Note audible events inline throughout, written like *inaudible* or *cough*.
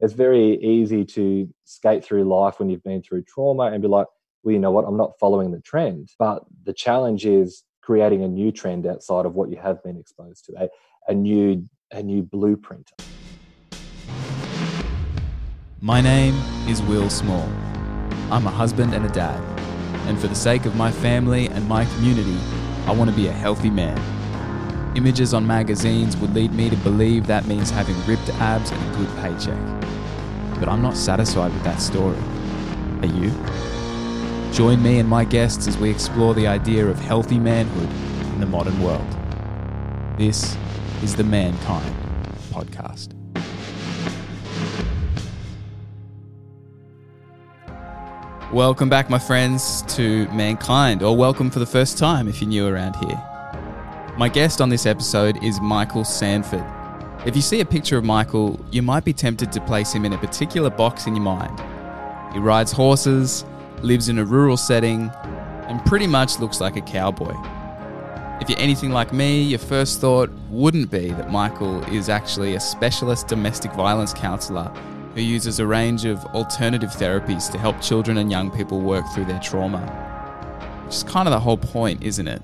it's very easy to skate through life when you've been through trauma and be like, well, you know what, I'm not following the trend. But the challenge is creating a new trend outside of what you have been exposed to, a, a new a new blueprint. My name is Will Small. I'm a husband and a dad. And for the sake of my family and my community, I want to be a healthy man. Images on magazines would lead me to believe that means having ripped abs and a good paycheck. But I'm not satisfied with that story. Are you? Join me and my guests as we explore the idea of healthy manhood in the modern world. This is the Mankind Podcast. Welcome back, my friends, to Mankind, or welcome for the first time if you're new around here. My guest on this episode is Michael Sanford. If you see a picture of Michael, you might be tempted to place him in a particular box in your mind. He rides horses, lives in a rural setting, and pretty much looks like a cowboy. If you're anything like me, your first thought wouldn't be that Michael is actually a specialist domestic violence counsellor who uses a range of alternative therapies to help children and young people work through their trauma. Which is kind of the whole point, isn't it?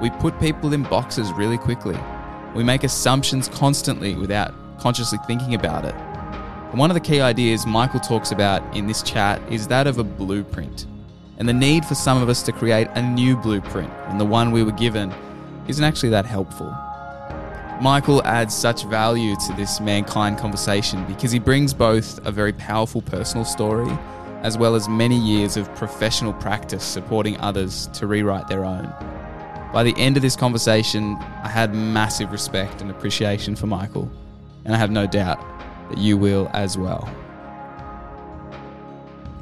We put people in boxes really quickly. We make assumptions constantly without consciously thinking about it. And one of the key ideas Michael talks about in this chat is that of a blueprint, and the need for some of us to create a new blueprint when the one we were given isn't actually that helpful. Michael adds such value to this mankind conversation because he brings both a very powerful personal story as well as many years of professional practice supporting others to rewrite their own. By the end of this conversation, I had massive respect and appreciation for Michael, and I have no doubt that you will as well.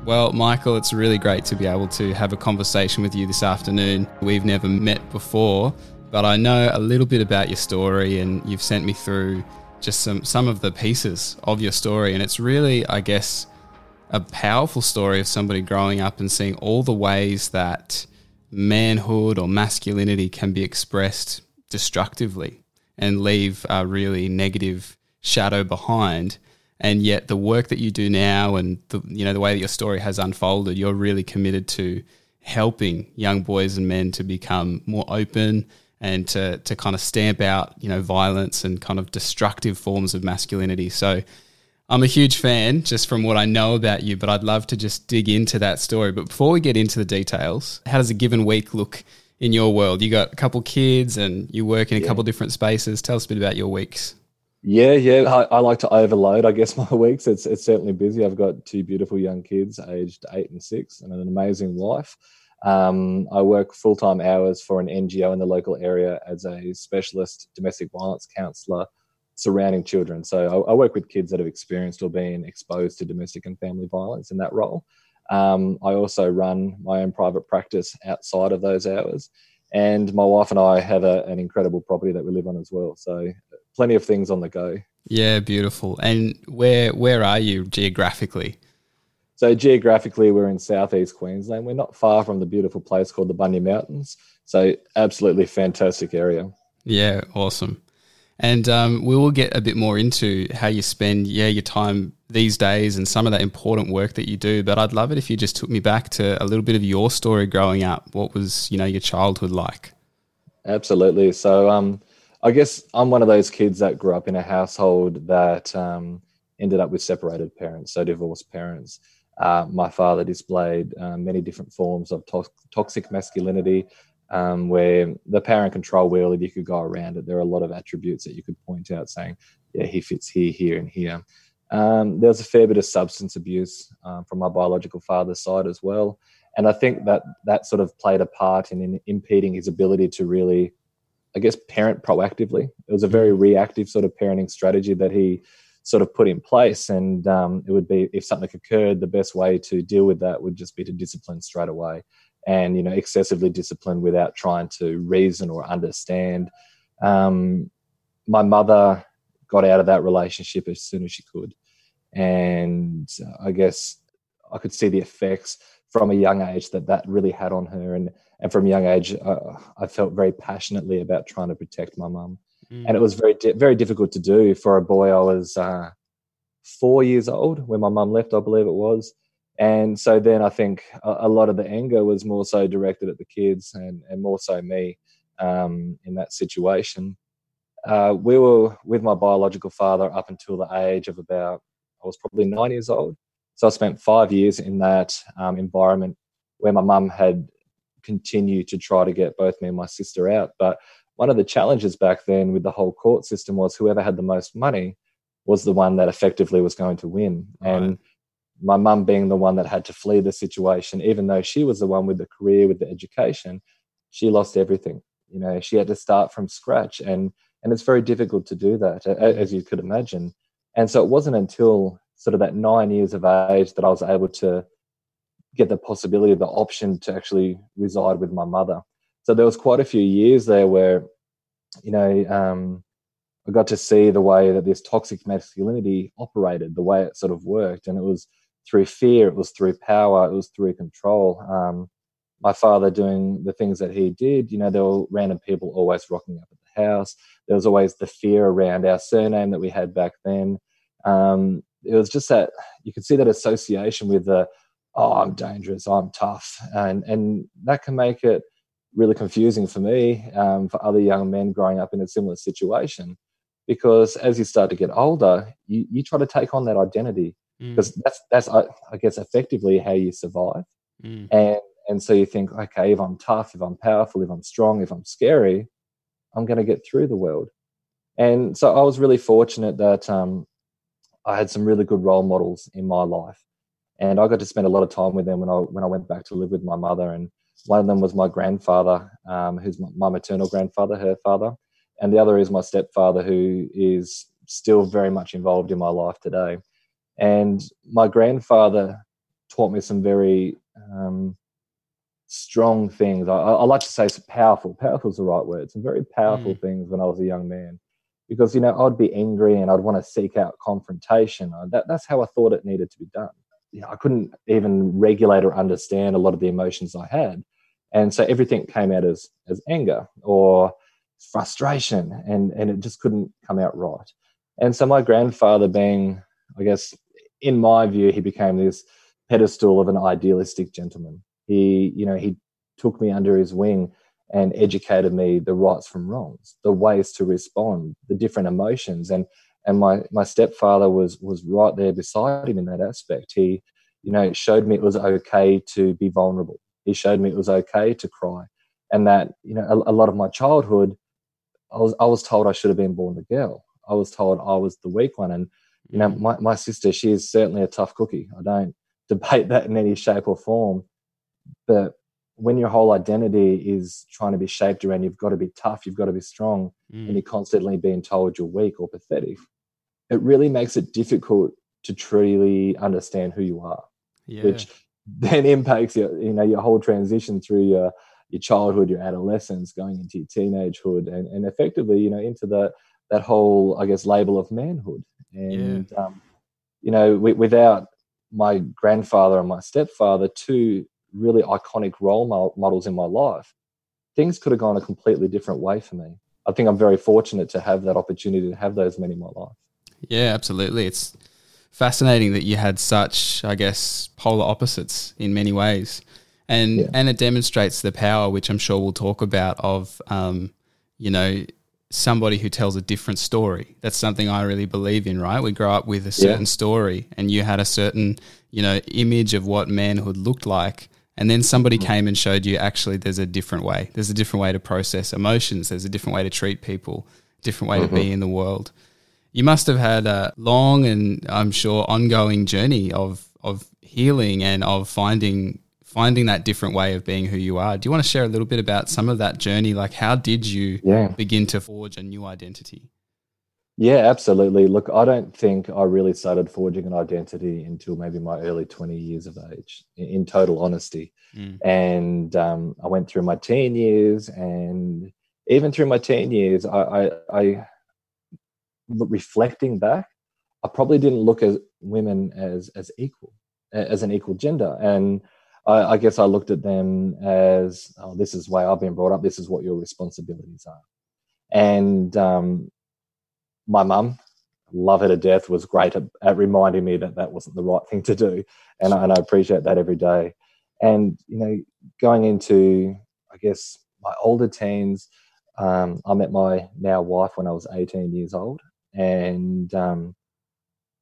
Well, Michael, it's really great to be able to have a conversation with you this afternoon. We've never met before, but I know a little bit about your story and you've sent me through just some, some of the pieces of your story. And it's really, I guess, a powerful story of somebody growing up and seeing all the ways that manhood or masculinity can be expressed destructively and leave a really negative shadow behind. And yet the work that you do now and the you know the way that your story has unfolded you're really committed to helping young boys and men to become more open and to to kind of stamp out you know violence and kind of destructive forms of masculinity. So I'm a huge fan just from what I know about you, but I'd love to just dig into that story. But before we get into the details, how does a given week look in your world? You got a couple kids and you work in a yeah. couple different spaces. Tell us a bit about your weeks. Yeah, yeah. I, I, like to overload, I guess, *laughs* my weeks. It's it's certainly busy. I've got two beautiful young kids, aged eight and six, and an amazing wife. Um, I work full time hours for an NGO in the local area as a specialist domestic violence counsellor surrounding children. So I, I, work with kids that have experienced or been exposed to domestic and family violence in that role. Um, I also run my own private practice outside of those hours. And my wife and I have a, an incredible property that we live on as well. So plenty of things on the go. Yeah, beautiful. And where where are you geographically? So geographically, we're in southeast Queensland. We're not far from the beautiful place called the Bunya Mountains. So absolutely fantastic area. Yeah, awesome. And um, we will get a bit more into how you spend, yeah, your time these days and some of that important work that you do. But I'd love it if you just took me back to a little bit of your story growing up. What was, you know, your childhood like? Absolutely. So, um, I guess I'm one of those kids that grew up in a household that um, ended up with separated parents, so divorced parents. Uh, my father displayed uh, many different forms of to- toxic masculinity, um, where the power and control wheel, if you could go around it, there are a lot of attributes that you could point out saying, yeah, he fits here, here, and here. Um, there was a fair bit of substance abuse um, from my biological father's side as well. And I think that that sort of played a part in, in impeding his ability to really, I guess, parent proactively. It was a very reactive sort of parenting strategy that he sort of put in place. And um, it would be if something occurred, the best way to deal with that would just be to discipline straight away and you know excessively disciplined without trying to reason or understand. Um, my mother got out of that relationship as soon as she could, and I guess I could see the effects from a young age that that really had on her, and and from a young age, uh, I felt very passionately about trying to protect my mum, mm. and it was very very difficult to do for a boy. I was uh, four years old when my mum left, I believe it was. And so then I think a, a, lot of the anger was more so directed at the kids and, and more so me um, in that situation. Uh, we were with my biological father up until the age of about, I was probably nine years old. So I spent five years in that um, environment where my mum had continued to try to get both me and my sister out. But one of the challenges back then with the whole court system was whoever had the most money was the one that effectively was going to win. Right. And my mum being the one that had to flee the situation, even though she was the one with the career, with the education, she lost everything. You know, she had to start from scratch, and and it's very difficult to do that, as you could imagine. And so it wasn't until sort of that nine years of age that I was able to get the possibility, the option to actually reside with my mother. So there was quite a few years there where, you know, um, I got to see the way that this toxic masculinity operated, the way it sort of worked, and it was through fear, it was through power, it was through control. Um, my father doing the things that he did, you know, there were random people always rocking up at the house. There was always the fear around our surname that we had back then. Um, it was just that you could see that association with the, oh, I'm dangerous, I'm tough, and and that can make it really confusing for me, um, for other young men growing up in a similar situation, because as you start to get older, you you try to take on that identity because mm. that's that's I, I, guess effectively how you survive. Mm. and and so you think okay if i'm tough if i'm powerful if i'm strong if i'm scary i'm going to get through the world. And so i was really fortunate that um, i had some really good role models in my life. And i got to spend a lot of time with them when i when i went back to live with my mother. And one of them was my grandfather um, who's my, my maternal grandfather her father. And the other is my stepfather who is still very much involved in my life today and my grandfather taught me some very um, strong things. I, I, like to say powerful. Powerful is the right word. Some very powerful mm. things when I was a young man, because you know I'd be angry and I'd want to seek out confrontation. That, that's how I thought it needed to be done. You know, I couldn't even regulate or understand a lot of the emotions I had, and so everything came out as as anger or frustration, and and it just couldn't come out right. And so my grandfather, being I guess in my view, he became this pedestal of an idealistic gentleman. He, you know, he took me under his wing and educated me the rights from wrongs, the ways to respond, the different emotions. And and my my stepfather was was right there beside him in that aspect. He, you know, showed me it was okay to be vulnerable. He showed me it was okay to cry, and that you know a, a lot of my childhood, I was I was told I should have been born a girl. I was told I was the weak one, and you know, my, my sister, she is certainly a tough cookie. I don't *laughs* debate that in any shape or form. But when your whole identity is trying to be shaped around you've got to be tough, you've got to be strong, mm. and you're constantly being told you're weak or pathetic, it really makes it difficult to truly understand who you are. Yeah. Which *laughs* then impacts your, you know, your whole transition through your your childhood, your adolescence, going into your teenagehood, and, and effectively, you know, into the that whole, I guess, label of manhood. And yeah. um, you know, w- without my grandfather and my stepfather, two really iconic role models in my life, things could have gone a completely different way for me. I think I'm very fortunate to have that opportunity to have those men in my life. Yeah, absolutely. It's fascinating that you had such, I guess, polar opposites in many ways, and yeah. and it demonstrates the power, which I'm sure we'll talk about, of um, you know somebody who tells a different story. That's something I really believe in, right? We grow up with a certain yeah. story and you had a certain, you know, image of what manhood looked like. And then somebody mm. came and showed you actually there's a different way. There's a different way to process emotions. There's a different way to treat people, different way mm-hmm. to be mm-hmm. in the world. You must have had a long and I'm sure ongoing journey of of healing and of finding finding that different way of being who you are. Do you want to share a little bit about some of that journey? Like, how did you yeah. begin to forge a new identity? Yeah, absolutely. Look, I don't think I really started forging an identity until maybe my early 20 years of age, in, total honesty. Mm. And um, I went through my teen years, and even through my teen years, I, I, I reflecting back, I probably didn't look at women as as equal, as an equal gender, and I, I, guess I looked at them as, oh, this is the way I've been brought up. This is what your responsibilities are. And um, my mum, love her to death, was great at, at reminding me that that wasn't the right thing to do. And, and I appreciate that every day. And, you know, going into, I guess, my older teens, um, I met my now wife when I was 18 years old. And um,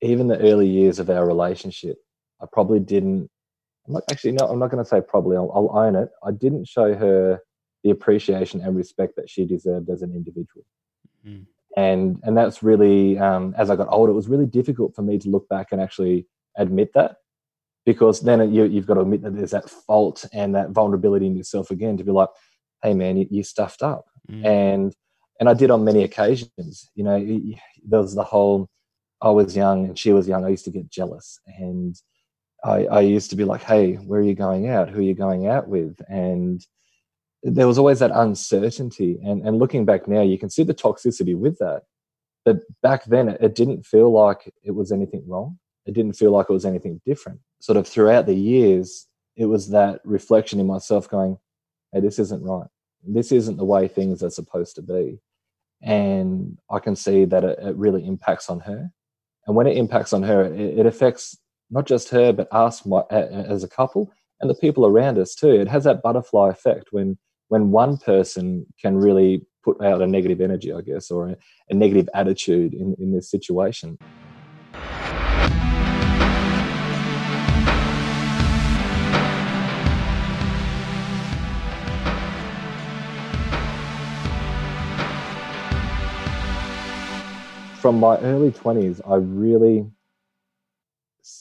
even the early years of our relationship, I probably didn't. I'm not actually no. I'm not going to say probably. I'll, I'll, own it. I didn't show her the appreciation and respect that she deserved as an individual. Mm. And and that's really um, as I got older, it was really difficult for me to look back and actually admit that because then you, you've got to admit that there's that fault and that vulnerability in yourself again to be like, hey man, you, you stuffed up. Mm. And and I did on many occasions. You know, there was the whole I was young and she was young. I used to get jealous, and I, I used to be like, "Hey, where are you going out? Who are you going out with?" And there was always that uncertainty. And and looking back now, you can see the toxicity with that. But back then, it, it didn't feel like it was anything wrong. It didn't feel like it was anything different. Sort of throughout the years, it was that reflection in myself, going, "Hey, this isn't right. This isn't the way things are supposed to be." and I can see that it, it, really impacts on her. And when it impacts on her, it, it affects not just her, but us my, as a couple and the people around us too. It has that butterfly effect when when one person can really put out a negative energy, I guess, or a, a negative attitude in, in this situation. from my early 20s, I really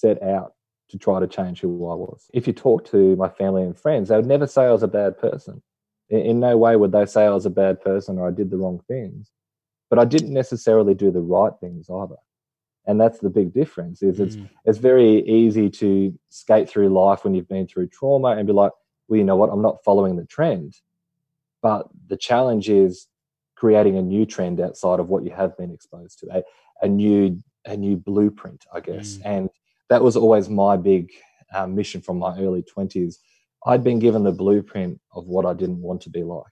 set out to try to change who I was. If you talk to my family and friends, they would never say I was a bad person. In, in no way would they say I was a bad person or I did the wrong things. But I didn't necessarily do the right things either. And that's the big difference is it's mm. it's very easy to skate through life when you've been through trauma and be like, well, you know what, I'm not following the trend. But the challenge is creating a new trend outside of what you have been exposed to, a, a new a new blueprint, I guess. Mm. And that was always my big um, mission from my early twenties. I'd been given the blueprint of what I didn't want to be like.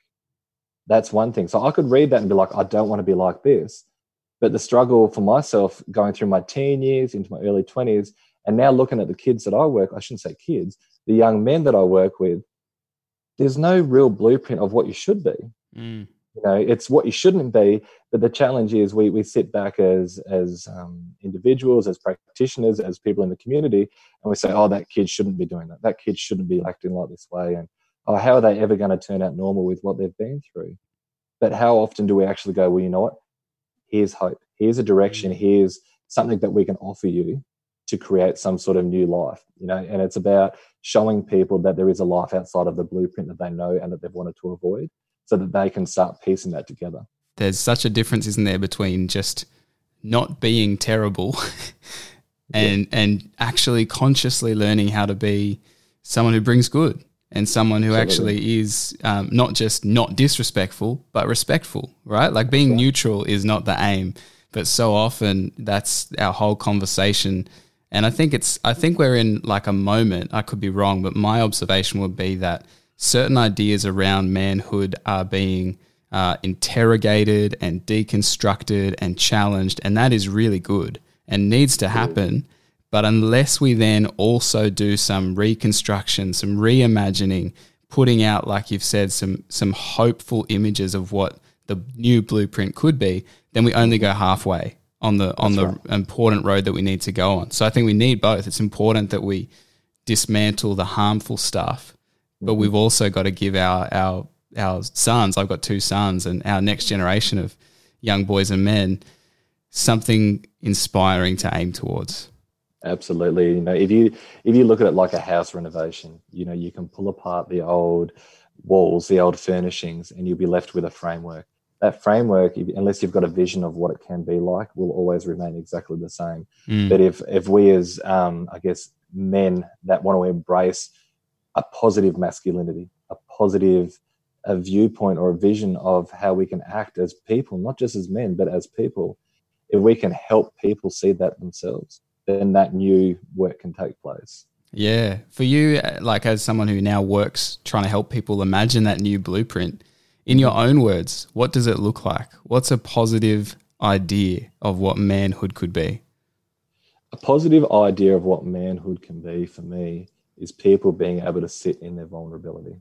That's one thing. So I could read that and be like, I don't want to be like this. But the struggle for myself going through my teen years into my early 20s, and now looking at the kids that I work, I shouldn't say kids, the young men that I work with, there's no real blueprint of what you should be. Mm you know it's what you shouldn't be but the challenge is we, we sit back as as um, individuals as practitioners as people in the community and we say oh that kid shouldn't be doing that. That kid shouldn't be acting like this way and oh how are they ever going to turn out normal with what they've been through? But how often do we actually go well you know what? Here's hope. Here's a direction. Mm. here's something that we can offer you to create some sort of new life you know? And it's about showing people that there is a life outside of the blueprint that they know and that they've wanted to avoid so that they can start piecing that together. There's such a difference, isn't there, between just not being terrible *laughs* and yeah. and actually consciously learning how to be someone who brings good and someone who Absolutely. actually is um, not just not disrespectful but respectful right like being neutral is not the aim but so often that's our whole conversation and i think it's i think we're in like a moment i could be wrong but my observation would be that certain ideas around manhood are being uh, interrogated and deconstructed and challenged, and that is really good and needs to happen. But unless we then also do some reconstruction, some reimagining, putting out, like you've said, some some hopeful images of what the new blueprint could be, then we only go halfway on the on That's the right. important road that we need to go on. So I think we need both. It's important that we dismantle the harmful stuff but we've also got to give our our our sons. I've got two sons, and our next generation of young boys and men something inspiring to aim towards. Absolutely. You know, if you if you look at it like a house renovation, you know, you can pull apart the old walls, the old furnishings, and you'll be left with a framework. That framework, unless you've got a vision of what it can be like, will always remain exactly the same. Mm. But if if we as um, I guess men that want to embrace a positive masculinity, a positive a viewpoint or a vision of how we can act as people, not just as men, but as people. If we can help people see that themselves, then that new work can take place. Yeah. For you, uh, like as someone who now works trying to help people imagine that new blueprint, in your own words, what does it look like? What's a positive idea of what manhood could be? A positive idea of what manhood can be for me is people being able to sit in their vulnerability.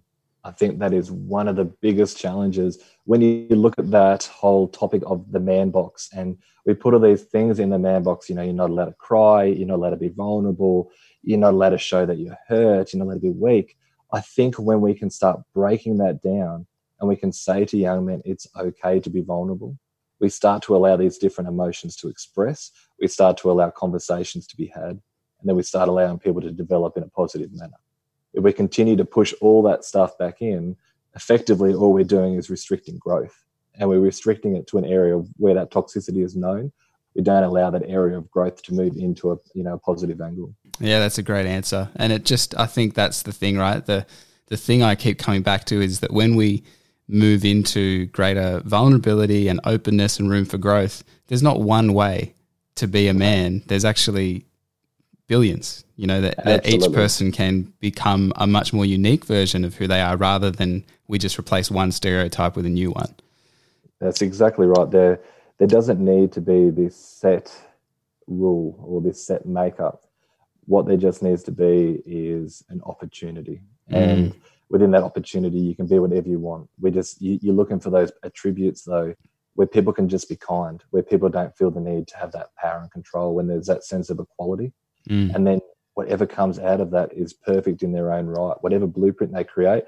I think that is one of the biggest challenges when you look at that whole topic of the man box and we put all these things in the man box. You know, you're not allowed to cry, you're not allowed to be vulnerable, you're not allowed to show that you're hurt, you're not allowed to be weak. I think when we can start breaking that down and we can say to young men, it's okay to be vulnerable, we start to allow these different emotions to express, we start to allow conversations to be had, and then we start allowing people to develop in a positive manner. If we continue to push all that stuff back in, effectively all we're doing is restricting growth. And we're restricting it to an area where that toxicity is known. We don't allow that area of growth to move into a you know positive angle. Yeah, that's a great answer. And it just I think that's the thing, right? The the thing I keep coming back to is that when we move into greater vulnerability and openness and room for growth, there's not one way to be a man. There's actually billions, you know, that, that each person can become a much more unique version of who they are rather than we just replace one stereotype with a new one. That's exactly right. There, there doesn't need to be this set rule or this set makeup. What there just needs to be is an opportunity. Mm. And within that opportunity, you can be whatever you want. We're just, you, you're looking for those attributes, though, where people can just be kind, where people don't feel the need to have that power and control, when there's that sense of equality. Mm. And then whatever comes out of that is perfect in their own right. Whatever blueprint they create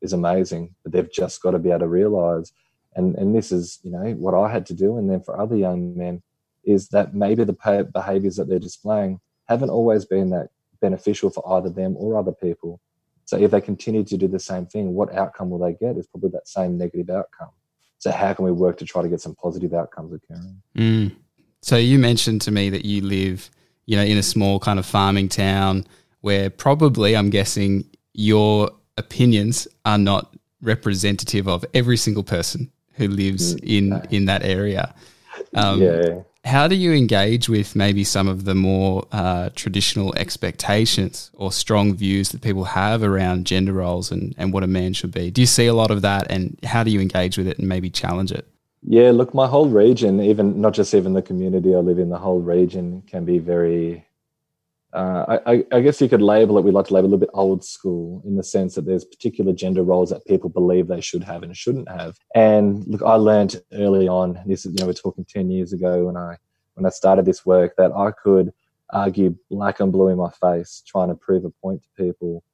is amazing, but they've just got to be able to realize. And, and this is, you know, what I had to do. And then for other young men, is that maybe the behaviors that they're displaying haven't always been that beneficial for either them or other people. So if they continue to do the same thing, what outcome will they get? Is probably that same negative outcome. So how can we work to try to get some positive outcomes occurring? Mm. So you mentioned to me that you live, you know, in a small kind of farming town where probably I'm guessing your opinions are not representative of every single person who lives mm, in in that area. Um, yeah how do you engage with maybe some of the more uh, traditional expectations or strong views that people have around gender roles and, and what a man should be? Do you see a lot of that and how do you engage with it and maybe challenge it? Yeah, look, my whole region, even not just even the community I live in, the whole region can be very uh, I, I, guess you could label it, we like to label it a little bit old school in the sense that there's particular gender roles that people believe they should have and shouldn't have. And look, I learned early on, this is, you know, we're talking 10 years ago when I, when I started this work that I could argue black and blue in my face, trying to prove a point to people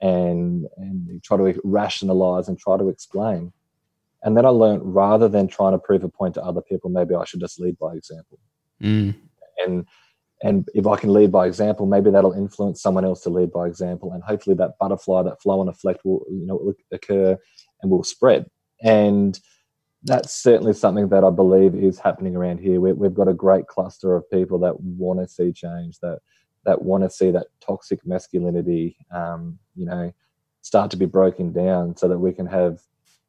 and, and try to rationalize and try to explain. And then I learned rather than trying to prove a point to other people, maybe I should just lead by example. Mm. And and if I can lead by example, maybe that'll influence someone else to lead by example, and hopefully that butterfly, that flow and effect will you know occur and will spread. And that's certainly something that I believe is happening around here. we have got a great cluster of people that want to see change, that that want to see that toxic masculinity, um, you know, start to be broken down, so that we can have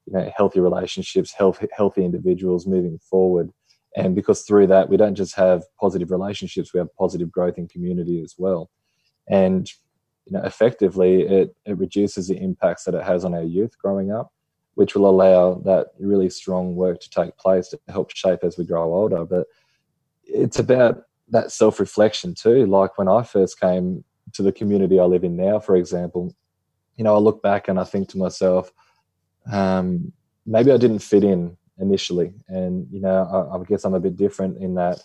you know healthy relationships, healthy healthy individuals moving forward. And because through that we don't just have positive relationships we have positive growth in community as well. And you know effectively it, it reduces the impacts that it has on our youth growing up which will allow that really strong work to take place to help shape as we grow older. But it's about that self-reflection too. Like when i first came to the community i live in now for example you know i look back and i think to myself um, maybe i didn't fit in initially. And, you know, I, I guess I'm a bit different in that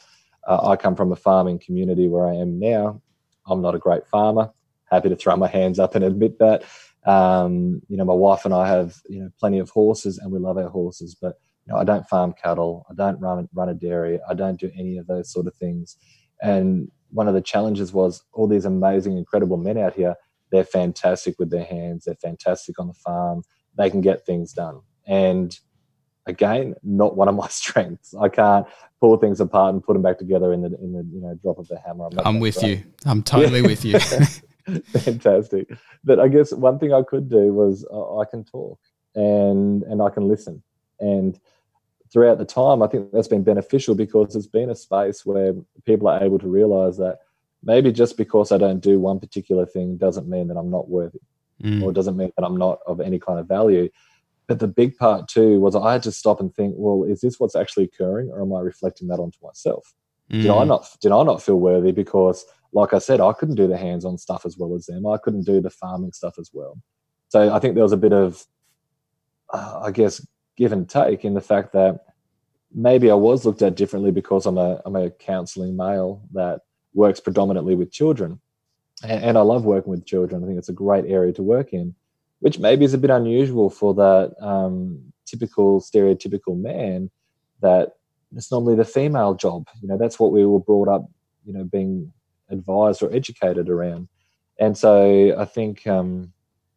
uh, I come from a farming community where I am now. I'm not a great farmer. Happy to throw my hands up and admit that. Um, you know, my wife and I have, you know, plenty of horses and we love our horses, but, you know, I don't farm cattle. I don't run, run a dairy. I don't do any of those sort of things. And one of the challenges was all these amazing, incredible men out here. They're fantastic with their hands. They're fantastic on the farm. They can get things done. And again not one of my *laughs* strengths. I can't pull things apart and put them back together in the in the you know drop of the hammer. I'm, I'm with you. I'm totally yeah. with you. *laughs* Fantastic. But I guess one thing I could do was uh, I can talk and and I can listen. And throughout the time, I think that's been beneficial because it's been a space where people are able to realize that maybe just because I don't do one particular thing doesn't mean that I'm not worthy, mm. or doesn't mean that I'm not of any kind of value but the big part too was I had to stop and think, well, is this what's actually occurring, or am I reflecting that onto myself? Mm. Did I not did I not feel worthy because, like I said, I couldn't do the hands-on stuff as well as them. I couldn't do the farming stuff as well. So I think there was a bit of, uh, I guess, give and take in the fact that maybe I was looked at differently because I'm a I'm a counselling male that works predominantly with children, and, and I love working with children. I think it's a great area to work in which maybe is a bit unusual for that um, typical stereotypical man that it's normally the female job. You know that's what we were brought up you know being advised or educated around. And so i think um,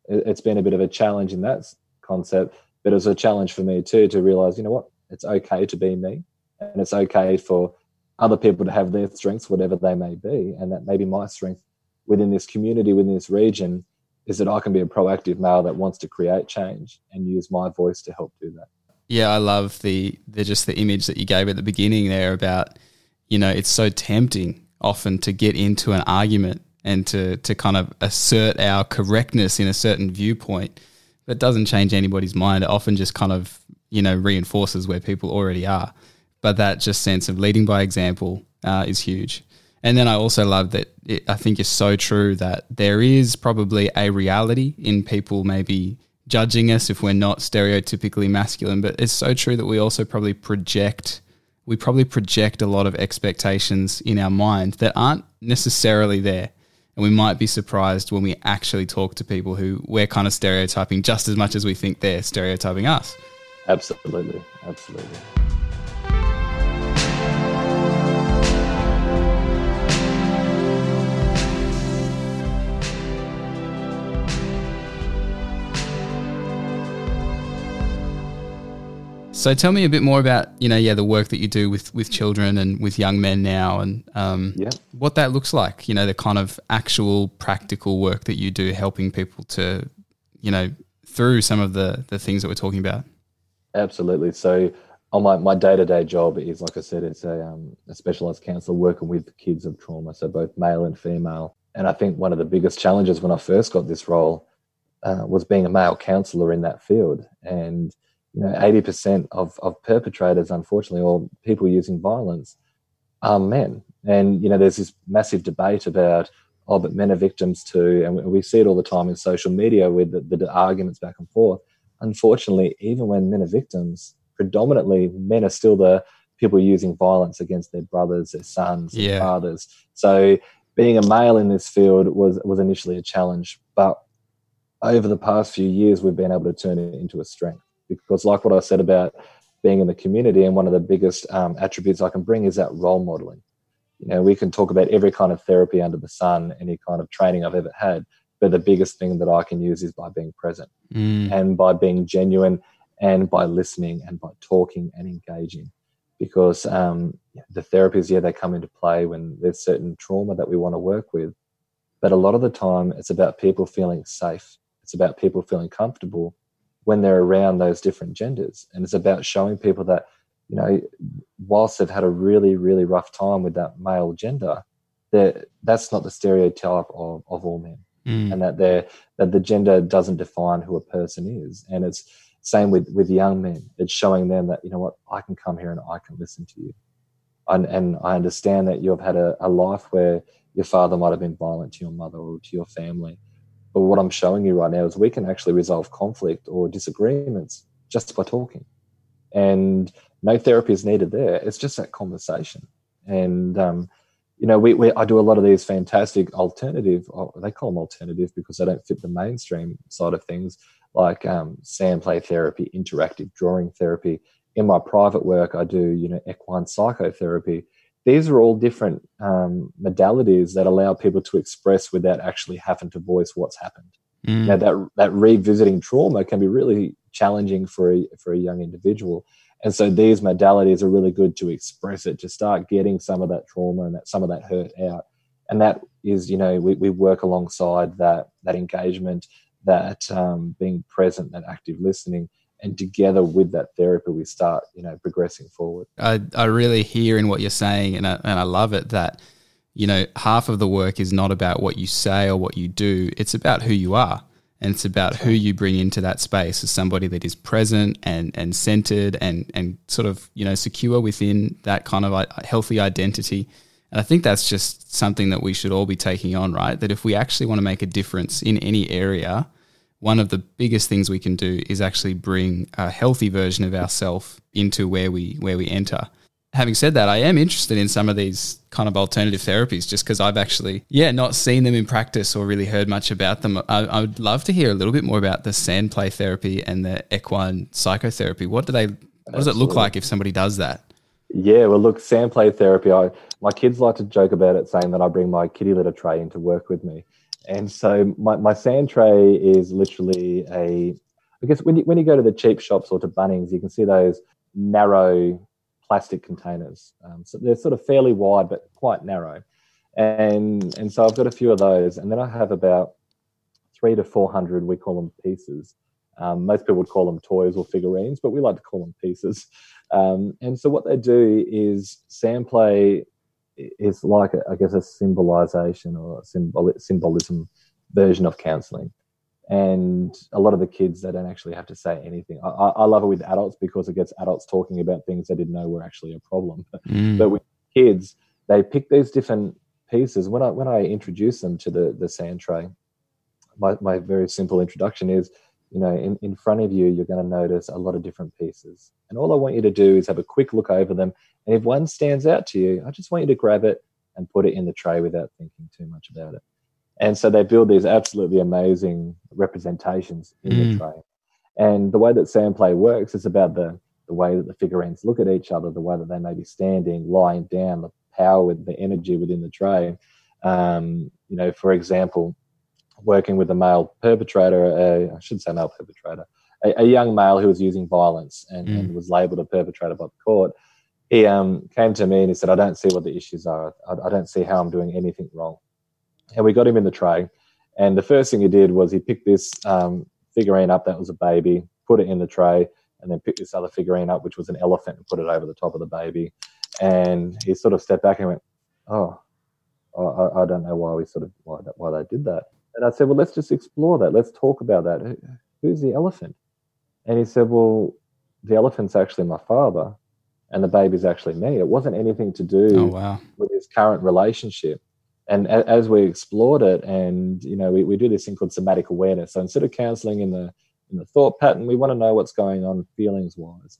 it, it's been a bit of a challenge in that concept but it was a challenge for me too to realize you know what? It's okay to be me and it's okay for other people to have their strengths whatever they may be and that maybe my strength within this community within this region is that I can be a proactive male that wants to create change and use my voice to help do that. Yeah, I love the the just the image that you gave at the beginning there about, you know, it's so tempting often to get into an argument and to to kind of assert our correctness in a certain viewpoint. That doesn't change anybody's mind. It often just kind of, you know, reinforces where people already are. But that just sense of leading by example uh, is huge. And then I also love that it, I think it's so true that there is probably a reality in people maybe judging us if we're not stereotypically masculine, but it's so true that we also probably project we probably project a lot of expectations in our mind that aren't necessarily there. And we might be surprised when we actually talk to people who we're kind of stereotyping just as much as we think they're stereotyping us. Absolutely. Absolutely. So tell me a bit more about you know yeah the work that you do with with children and with young men now and um, yeah. what that looks like. You know the kind of actual practical work that you do, helping people to you know through some of the the things that we're talking about. Absolutely. So on my, my day-to-day job is like i said it's a, um, a specialized counselor working with kids of trauma so both male and female and i think one of the biggest challenges when i first got this role uh, was being a male counselor in that field and you know, 80% of, of perpetrators, unfortunately, or people using violence are men. And, you know, there's this massive debate about, oh, but men are victims too. And we see it all the time in social media with the, the arguments back and forth. Unfortunately, even when men are victims, predominantly men are still the people using violence against their brothers, their sons, yeah. their fathers. So being a male in this field was was initially a challenge, but over the past few years, we've been able to turn it into a strength because like what i said about being in the community and one of the biggest um, attributes i can bring is that role modeling. You know we can talk about every kind of therapy under the sun any kind of training i've ever had but the biggest thing that i can use is by being present mm. and by being genuine and by listening and by talking and engaging. Because um, the therapies yeah they come into play when there's certain trauma that we want to work with but a lot of the time it's about people feeling safe. It's about people feeling comfortable when they're around those different genders. And it's about showing people that, you know, whilst they've had a really, really rough time with that male gender, that that's not the stereotype of, of all men. Mm. And that they're that the gender doesn't define who a person is. And it's same with, with young men. It's showing them that, you know what, I can come here and I can listen to you. And, and I understand that you've had a, a life where your father might have been violent to your mother or to your family but what I'm showing you right now is we can actually resolve conflict or disagreements just by talking. And no therapy is needed there. It's just that conversation. And, um, you know, we, we, I do a lot of these fantastic alternative, they call them alternative because they don't fit the mainstream side of things, like um, sand play therapy, interactive drawing therapy. In my private work, I do, you know, equine psychotherapy, these are all different um, modalities that allow people to express without actually having to voice what's happened. Mm. Now that that revisiting trauma can be really challenging for a, for a young individual, and so these modalities are really good to express it, to start getting some of that trauma and that some of that hurt out. And that is, you know, we, we work alongside that that engagement, that um, being present, that active listening, and together with that therapy we start you know progressing forward i, I really hear in what you're saying and I, and I love it that you know half of the work is not about what you say or what you do it's about who you are and it's about who you bring into that space as somebody that is present and and centered and and sort of you know secure within that kind of healthy identity. And I think that's just something that we should all be taking on, right? That if we actually want to make a difference in any area, one of the biggest things we can do is actually bring a healthy version of ourselves into where we where we enter having said that, I am interested in some of these kind of alternative therapies just because I've actually, yeah, not seen them in practice or really heard much about them. I, I, would love to hear a little bit more about the sand play therapy and the equine psychotherapy. What do they, what does it look like if somebody does that? Yeah, well, look, sand play therapy. I, my kids like to joke about it, saying that I bring my kitty litter tray into work with me, and so my, my sand tray is literally a. I guess when you when you go to the cheap shops or to Bunnings, you can see those narrow plastic containers. Um, so they're sort of fairly wide but quite narrow. And, and so I've got a few of those. And then I have about three to 400, we call them pieces. Um, most people would call them toys or figurines, but we like to call them pieces. Um, and so what they do is sand play is like, a, I guess, a symbolization or symbol, symbolism version of counseling and a lot of the kids they don't actually have to say anything. I, I, love it with adults because it gets adults talking about things they didn't know were actually a problem. *laughs* Mm. but with kids, they pick these different pieces. When I when I introduce them to the the sand tray, my, my very simple introduction is, you know, in, in front of you, you're going to notice a lot of different pieces. And all I want you to do is have a quick look over them. And if one stands out to you, I just want you to grab it and put it in the tray without thinking too much about it. And so they build these absolutely amazing representations in mm. the tray. And the way that sand play works is about the, the way that the figurines look at each other, the way that they may be standing, lying down, the power with the energy within the tray. Um, you know, for example, working with a male perpetrator, a, I should say male perpetrator, a, a, young male who was using violence and, mm. and, was labelled a perpetrator by the court. He um, came to me and he said, I don't see what the issues are. I, I don't see how I'm doing anything wrong and we got him in the tray. And the first thing he did was he picked this um, figurine up that was a baby, put it in the tray, and then picked this other figurine up, which was an elephant, and put it over the top of the baby. And he sort of stepped back and went, "Oh, I, I don't know why we sort of why, why they did that." And I said, "Well, let's just explore that. Let's talk about that. Who's the elephant?" And he said, "Well, the elephant's actually my father, and the baby's actually me. It wasn't anything to do oh, wow. with his current relationship." and as we explored it and you know we, we do this thing called somatic awareness so instead of counseling in the in the thought pattern we want to know what's going on feelings wise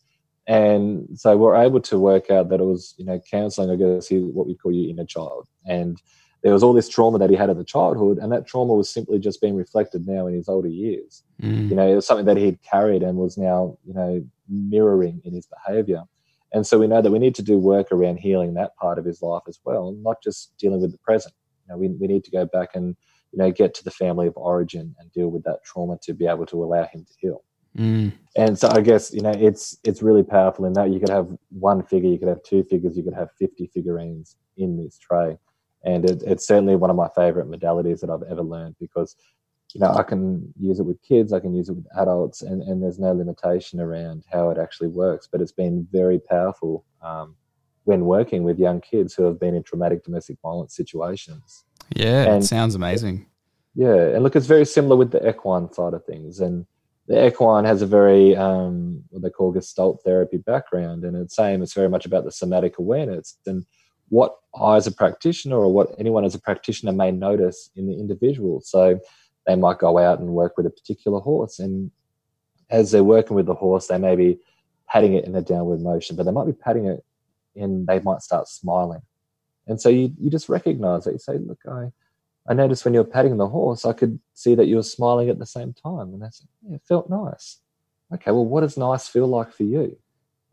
and so we're able to work out that it was you know counseling i guess what we call your inner child and there was all this trauma that he had in the childhood and that trauma was simply just being reflected now in his older years mm. you know it was something that he'd carried and was now you know mirroring in his behavior and so we know that we need to do work around healing that part of his life as well, not just dealing with the present. You know, we, we need to go back and, you know, get to the family of origin and deal with that trauma to be able to allow him to heal. Mm. And so I guess, you know, it's it's really powerful in that you could have one figure, you could have two figures, you could have 50 figurines in this tray. And it, it's certainly one of my favorite modalities that I've ever learned because you know, I can use it with kids, I can use it with adults, and, and there's no limitation around how it actually works. But it's been very powerful um, when working with young kids who have been in traumatic domestic violence situations. Yeah, and, it sounds amazing. Yeah, and look, it's very similar with the equine side of things. And the equine has a very, um, what they call Gestalt therapy background. And it's same, it's very much about the somatic awareness. And what I, as a practitioner, or what anyone as a practitioner may notice in the individual. So, they might go out and work with a particular horse. And as they're working with the horse, they may be patting it in a downward motion, but they might be patting it and they might start smiling. And so you, you just recognize it. You say, look, I, I noticed when you were patting the horse, I could see that you were smiling at the same time. And say, yeah, it felt nice. Okay, well, what does nice feel like for you?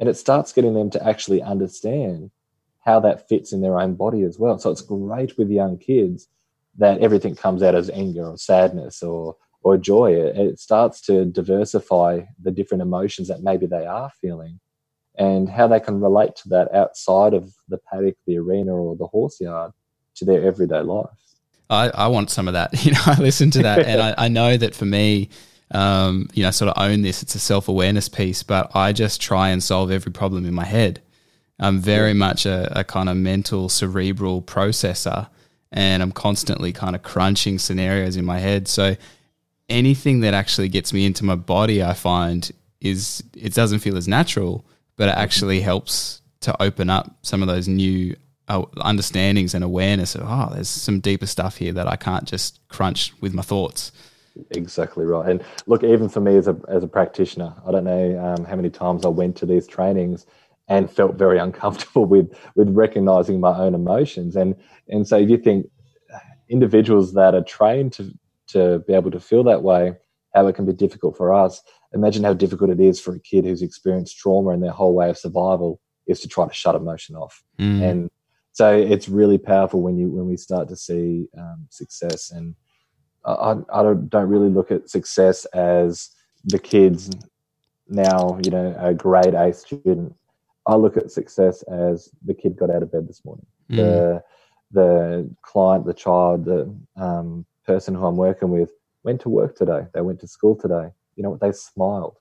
And it starts getting them to actually understand how that fits in their own body as well. So it's great with young kids that everything comes out as anger or sadness or or joy. It, starts to diversify the different emotions that maybe they are feeling and how they can relate to that outside of the paddock, the arena, or the horse yard to their everyday life. I, I want some of that. *laughs* You know, I listen to that, and I, I know that for me, um, you know, sort of own this. It's a self awareness piece, but I just try and solve every problem in my head. I'm very much a, a kind of mental, cerebral processor and I'm constantly kind of crunching scenarios in my head. So anything that actually gets me into my body, I find is it doesn't feel as natural, but it actually helps to open up some of those new uh, understandings and awareness of oh, there's some deeper stuff here that I can't just crunch with my thoughts. Exactly right. And look, even for me as a as a practitioner, I don't know um, how many times I went to these trainings and felt very *laughs* uncomfortable with with recognizing my own emotions. And and so if you think individuals that are trained to to be able to feel that way, how it can be difficult for us. Imagine how difficult it is for a kid who's experienced trauma and their whole way of survival is to try to shut emotion off. Mm. And so it's really powerful when you when we start to see um, success. And I, I don't, don't really look at success as the kids now, you know, a grade A student. I look at success as the kid got out of bed this morning. Mm. The the client, the child, the um, person who I'm working with went to work today. They went to school today. You know what? They smiled.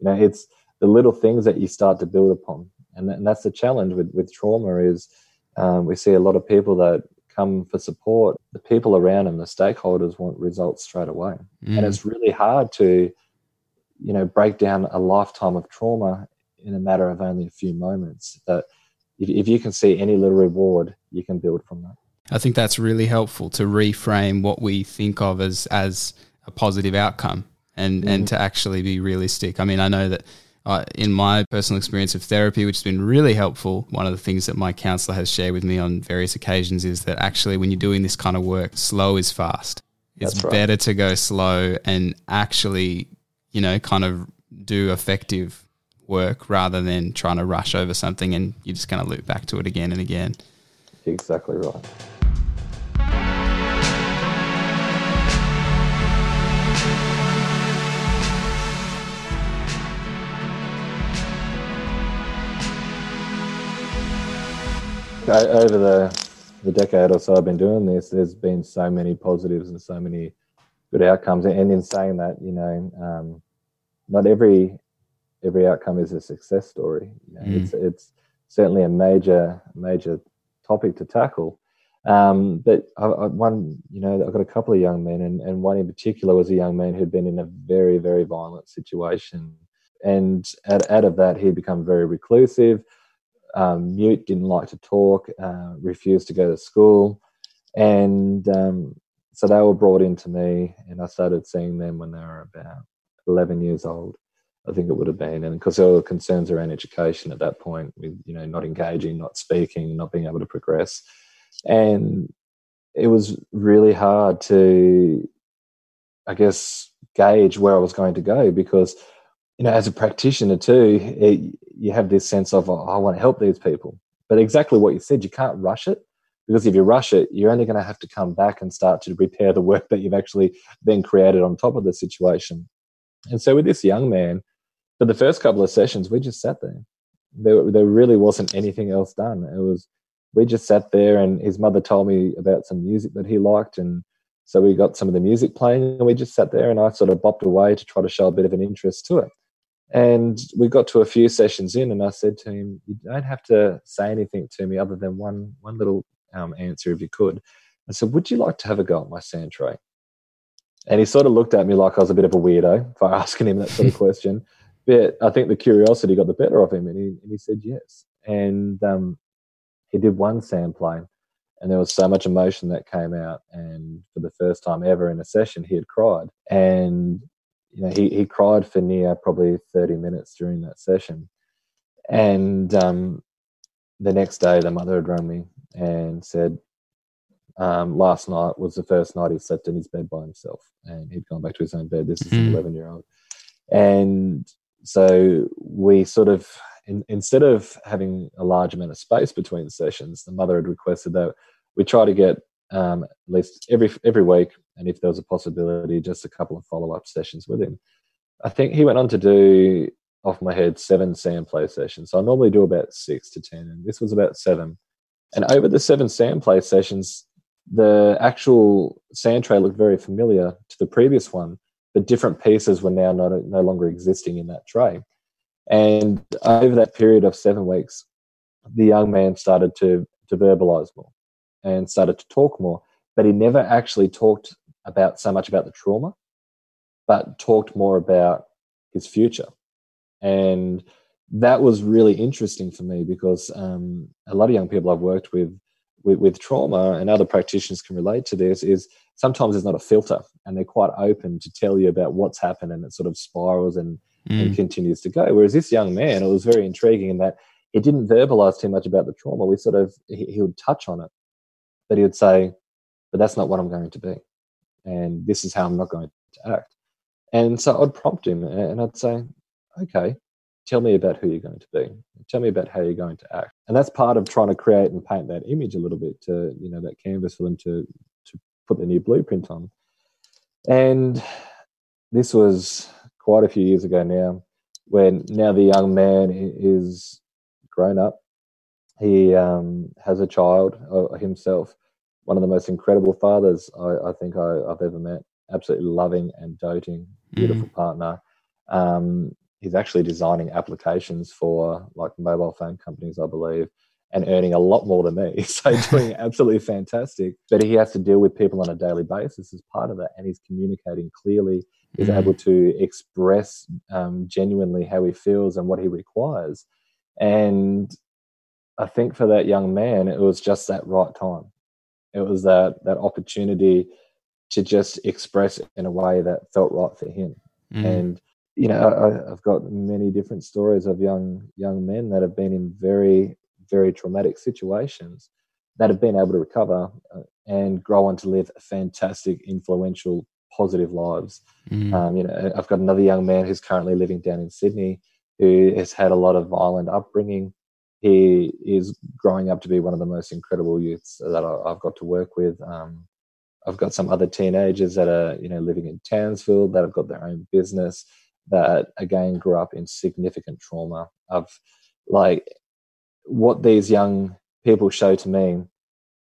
You know, it's the little things that you start to build upon, and, and that's the challenge with with trauma. Is um, we see a lot of people that come for support. The people around them, the stakeholders, want results straight away, mm. and it's really hard to, you know, break down a lifetime of trauma in a matter of only a few moments. That if, if you can see any little reward, you can build from that. I think that's really helpful to reframe what we think of as as a positive outcome and mm. and to actually be realistic. I mean, I know that uh, in my personal experience of therapy, which has been really helpful, one of the things that my counselor has shared with me on various occasions is that actually, when you're doing this kind of work, slow is fast. It's better to go slow and actually, you know, kind of do effective work rather than trying to rush over something and you're just kind of loop back to it again and again. Exactly right. over the the decade or so I've been doing this, there's been so many positives and so many good outcomes. And in saying that, you know, um, not every every outcome is a success story. You know, mm. It's it's certainly a major major topic to tackle. Um, but I, I, one, you know, I've got a couple of young men, and, and one in particular was a young man who'd been in a very very violent situation, and out, out of that he'd become very reclusive um, mute, didn't like to talk, uh, refused to go to school. And um, so they were brought into me, and I started seeing them when they were about 11 years old. I think it would have been, and because there were concerns around education at that point, with you know not engaging, not speaking, not being able to progress, and it was really hard to, I guess, gauge where I was going to go because you know, as a practitioner too, it, you have this sense of, oh, I want to help these people. But exactly what you said, you can't rush it because if you rush it, you're only going to have to come back and start to repair the work that you've actually then created on top of the situation. And so with this young man, for the first couple of sessions, we just sat there. There, there really wasn't anything else done. It was we just sat there, and his mother told me about some music that he liked, and so we got some of the music playing, and we just sat there, and I sort of bopped away to try to show a bit of an interest to it. And we got to a few sessions in, and I said to him, "You don't have to say anything to me other than one one little um, answer, if you could." I said, "Would you like to have a go at my sand tray?" And he sort of looked at me like I was a bit of a weirdo for *laughs* asking him that sort of *laughs* question. But I think the curiosity got the better of him, and he, and he said yes. And um, he did one sand play, and there was so much emotion that came out. And for the first time ever in a session, he had cried. And you know, he, he cried for near probably 30 minutes during that session. And um, the next day, the mother had rung me and said, um, last night was the first night he slept in his bed by himself and he'd gone back to his own bed. This is an 11 year old. And so we sort of, in, instead of having a large amount of space between sessions, the mother had requested that we try to get um, at least every every week, and if there was a possibility, just a couple of follow up sessions with him. I think he went on to do off my head seven sand play sessions. So I normally do about six to ten, and this was about seven. And over the seven sand play sessions, the actual sand tray looked very familiar to the previous one, but different pieces were now not, no longer existing in that tray. And over that period of seven weeks, the young man started to to verbalize more and started to talk more. But he never actually talked about so much about the trauma. but talked more about his future. And that was really interesting for me because um, a lot of young people I've worked with, with, with trauma and other practitioners can relate to this is sometimes there's not a filter and they're quite open to tell you about what's happened and it sort of spirals and, mm. and continues to go. Whereas this young man, it was very intriguing in that he didn't verbalize too much about the trauma. We sort of, he, he would touch on it, but he would say, but that's not what I'm going to be. And this is how I'm not going to act. And so I'd prompt him and I'd say, okay, tell me about who you're going to be. Tell me about how you're going to act. And that's part of trying to create and paint that image a little bit to, you know, that canvas for them to, to put the new blueprint on. And this was quite a few years ago now, when now the young man is grown up. He um, has a child uh, himself, one of the most incredible fathers I, I think I, have ever met. Absolutely loving and doting, beautiful mm. partner. Um, he's actually designing applications for like mobile phone companies, I believe, and earning a lot more than me. *laughs* So doing *laughs* absolutely fantastic. But he has to deal with people on a daily basis as part of that, and he's communicating clearly. He's mm. able to express um, genuinely how he feels and what he requires. And I think for that young man, it was just that right time. It was that that opportunity to just express in a way that felt right for him. Mm. And you know, I, have got many different stories of young young men that have been in very very traumatic situations that have been able to recover uh, and grow on to live fantastic, influential, positive lives. Mm. Um, you know, I've got another young man who's currently living down in Sydney who has had a lot of violent upbringing. He is growing up to be one of the most incredible youths that I, have got to work with. Um, I've got some other teenagers that are, you know, living in Townsville that have got their own business that again grew up in significant trauma of like what these young people show to me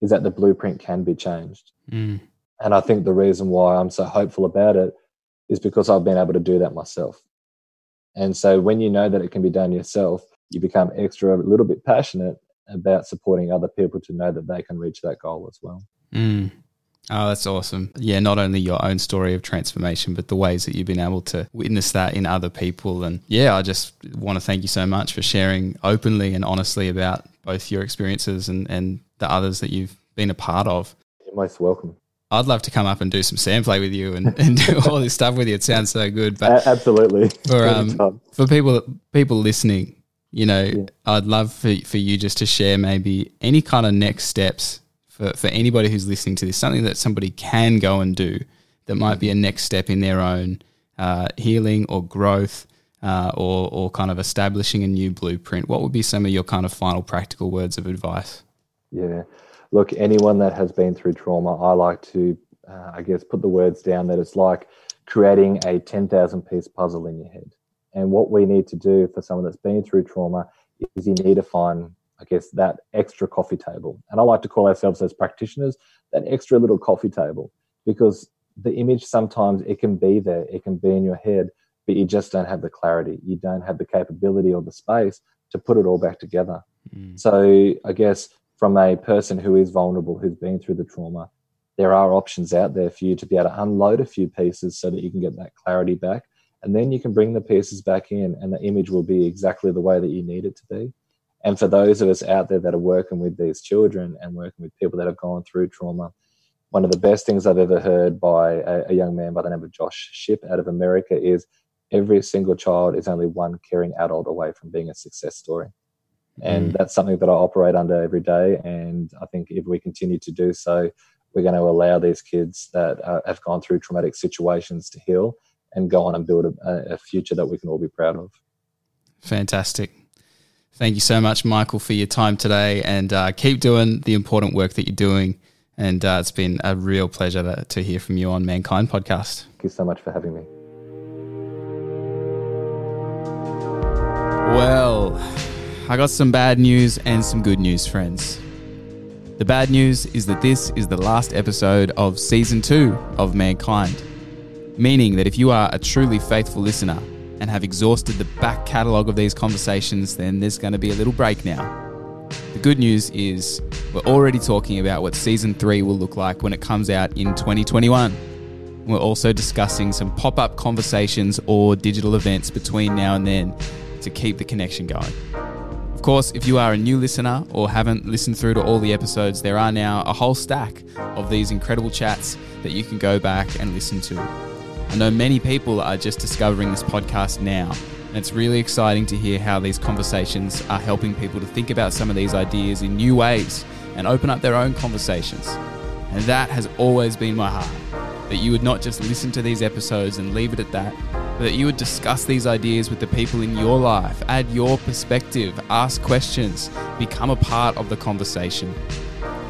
is that the blueprint can be changed. Mm. And I think the reason why I'm so hopeful about it is because I've been able to do that myself. And so when you know that it can be done yourself, you become extra a little bit passionate about supporting other people to know that they can reach that goal as well. Mm. Oh, that's awesome. Yeah, not only your own story of transformation, but the ways that you've been able to witness that in other people. And yeah, I just want to thank you so much for sharing openly and honestly about both your experiences and, and the others that you've been a part of. You're most welcome. I'd love to come up and do some sand play with you and, and do all this stuff with you. It sounds so good. But absolutely for um, for people people listening, you know, yeah. I'd love for for you just to share maybe any kind of next steps for, for anybody who's listening to this, something that somebody can go and do that might be a next step in their own uh, healing or growth uh, or, or kind of establishing a new blueprint, what would be some of your kind of final practical words of advice? Yeah. Look, anyone that has been through trauma, I like to, uh, I guess, put the words down that it's like creating a 10,000 piece puzzle in your head. And what we need to do for someone that's been through trauma is you need to find I guess, that extra coffee table. And I like to call ourselves as practitioners that extra little coffee table because the image sometimes it can be there, it can be in your head, but you just don't have the clarity. You don't have the capability or the space to put it all back together. Mm. So I guess from a person who is vulnerable, who's been through the trauma, there are options out there for you to be able to unload a few pieces so that you can get that clarity back. And then you can bring the pieces back in, and the image will be exactly the way that you need it to be. And for those of us out there that are working with these children and working with people that have gone through trauma, one of the best things I've ever heard by a, a young man by the name of Josh Shipp out of America is every single child is only one caring adult away from being a success story. And mm. that's something that I operate under every day. And I think if we continue to do so, we're going to allow these kids that uh, have gone through traumatic situations to heal and go on and build a, a future that we can all be proud of. Fantastic. Thank you so much, Michael, for your time today, and uh, keep doing the important work that you're doing. And uh, it's been a real pleasure to, to hear from you on Mankind Podcast. Thank you so much for having me. Well, I got some bad news and some good news, friends. The bad news is that this is the last episode of season two of Mankind, meaning that if you are a truly faithful listener, and have exhausted the back catalogue of these conversations, then there's going to be a little break now. The good news is we're already talking about what season three will look like when it comes out in 2021. We're also discussing some pop up conversations or digital events between now and then to keep the connection going. Of course, if you are a new listener or haven't listened through to all the episodes, there are now a whole stack of these incredible chats that you can go back and listen to. I know many people are just discovering this podcast now, and it's really exciting to hear how these conversations are helping people to think about some of these ideas in new ways and open up their own conversations. And that has always been my heart that you would not just listen to these episodes and leave it at that, but that you would discuss these ideas with the people in your life, add your perspective, ask questions, become a part of the conversation.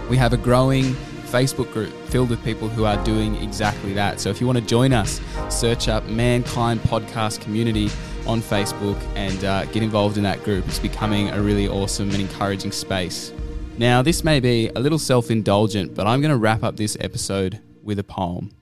We have a growing Facebook group filled with people who are doing exactly that. So if you want to join us, search up Mankind Podcast Community on Facebook and uh, get involved in that group. It's becoming a really awesome and encouraging space. Now, this may be a little self indulgent, but I'm going to wrap up this episode with a poem.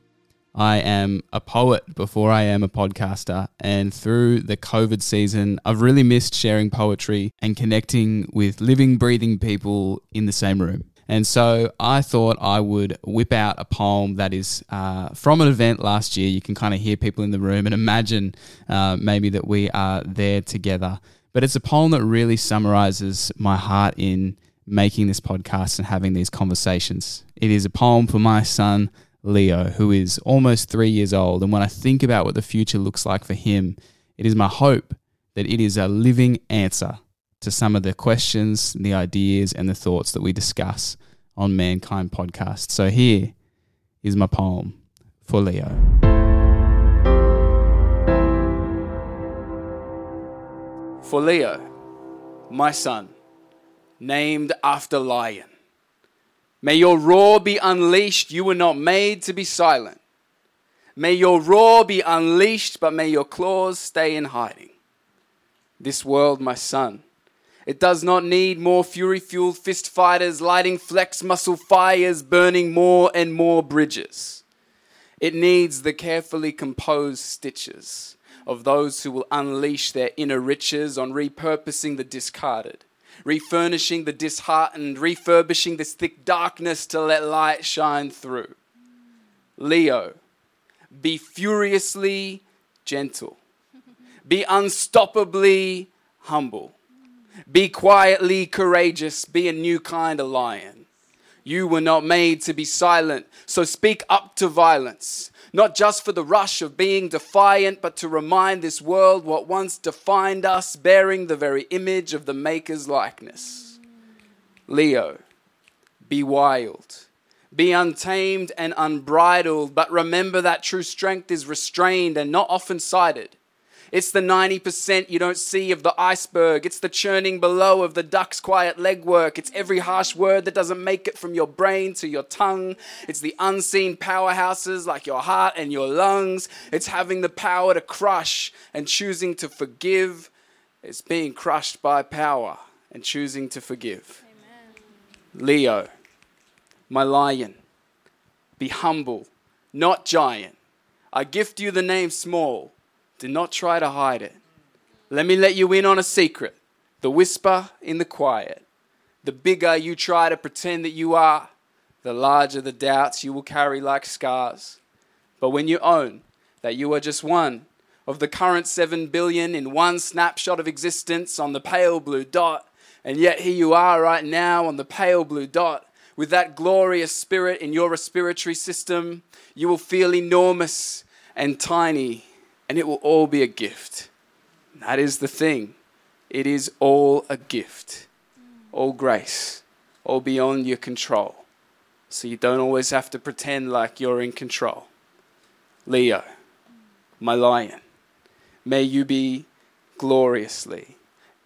I am a poet before I am a podcaster. And through the COVID season, I've really missed sharing poetry and connecting with living, breathing people in the same room. And so I thought I would whip out a poem that is uh, from an event last year. You can kind of hear people in the room and imagine uh, maybe that we are there together. But it's a poem that really summarizes my heart in making this podcast and having these conversations. It is a poem for my son, Leo, who is almost three years old. And when I think about what the future looks like for him, it is my hope that it is a living answer to some of the questions, the ideas, and the thoughts that we discuss on Mankind Podcast. So here is my poem for Leo. For Leo, my son, named after lion. May your roar be unleashed. You were not made to be silent. May your roar be unleashed, but may your claws stay in hiding. This world, my son, it does not need more fury fueled fist fighters lighting flex muscle fires, burning more and more bridges. It needs the carefully composed stitches of those who will unleash their inner riches on repurposing the discarded refurnishing the disheartened, refurbishing this thick darkness to let light shine through. Leo, be furiously gentle, be unstoppably humble, be quietly courageous, be a new kind of lion. You were not made to be silent, so speak up to violence not just for the rush of being defiant, but to remind this world what once defined us, bearing the very image of the Maker's likeness. Leo, be wild. Be untamed and unbridled, but remember that true strength is restrained and not often cited. It's the 90% you don't see of the iceberg. It's the churning below of the duck's quiet legwork. It's every harsh word that doesn't make it from your brain to your tongue. It's the unseen powerhouses like your heart and your lungs. It's having the power to crush and choosing to forgive. It's being crushed by power and choosing to forgive. Amen. Leo, my lion, be humble, not giant. I gift you the name small do not try to hide it. Let me let you in on a secret the whisper in the quiet. The bigger you try to pretend that you are, the larger the doubts you will carry like scars. But when you own that you are just one of the current 7 billion in one snapshot of existence on the pale blue dot, and yet here you are right now on the pale blue dot, with that glorious spirit in your respiratory system, you will feel enormous and tiny and it will all be a gift. That is the thing. It is all a gift, all grace, all beyond your control. So you don't always have to pretend like you're in control. Leo, my lion, may you be gloriously,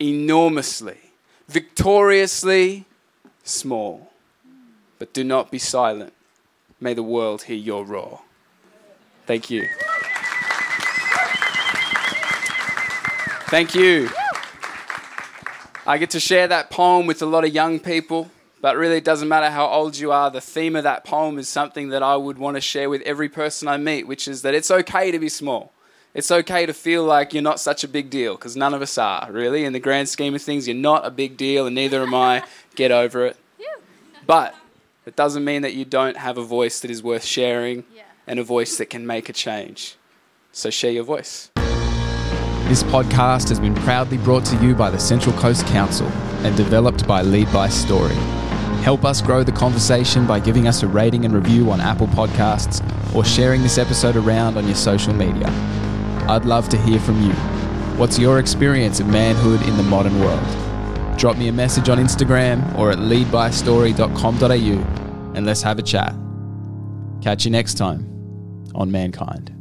enormously, victoriously small. But do not be silent. May the world hear your roar. Thank you. Thank you. I get to share that poem with a lot of young people, but really it doesn't matter how old you are. The theme of that poem is something that I would want to share with every person I meet, which is that it's okay to be small. It's okay to feel like you're not such a big deal, because none of us are, really. In the grand scheme of things, you're not a big deal, and neither am I. Get over it. But it doesn't mean that you don't have a voice that is worth sharing. and a voice that can make a change. So share your voice. This podcast has been proudly brought to you by the Central Coast Council and developed by Lead by Story. Help us grow the conversation by giving us a rating and review on Apple Podcasts or sharing this episode around on your social media. I'd love to hear from you. What's your experience of manhood in the modern world? Drop me a message on Instagram or at leadbystory.com.au and let's have a chat. Catch you next time on Mankind.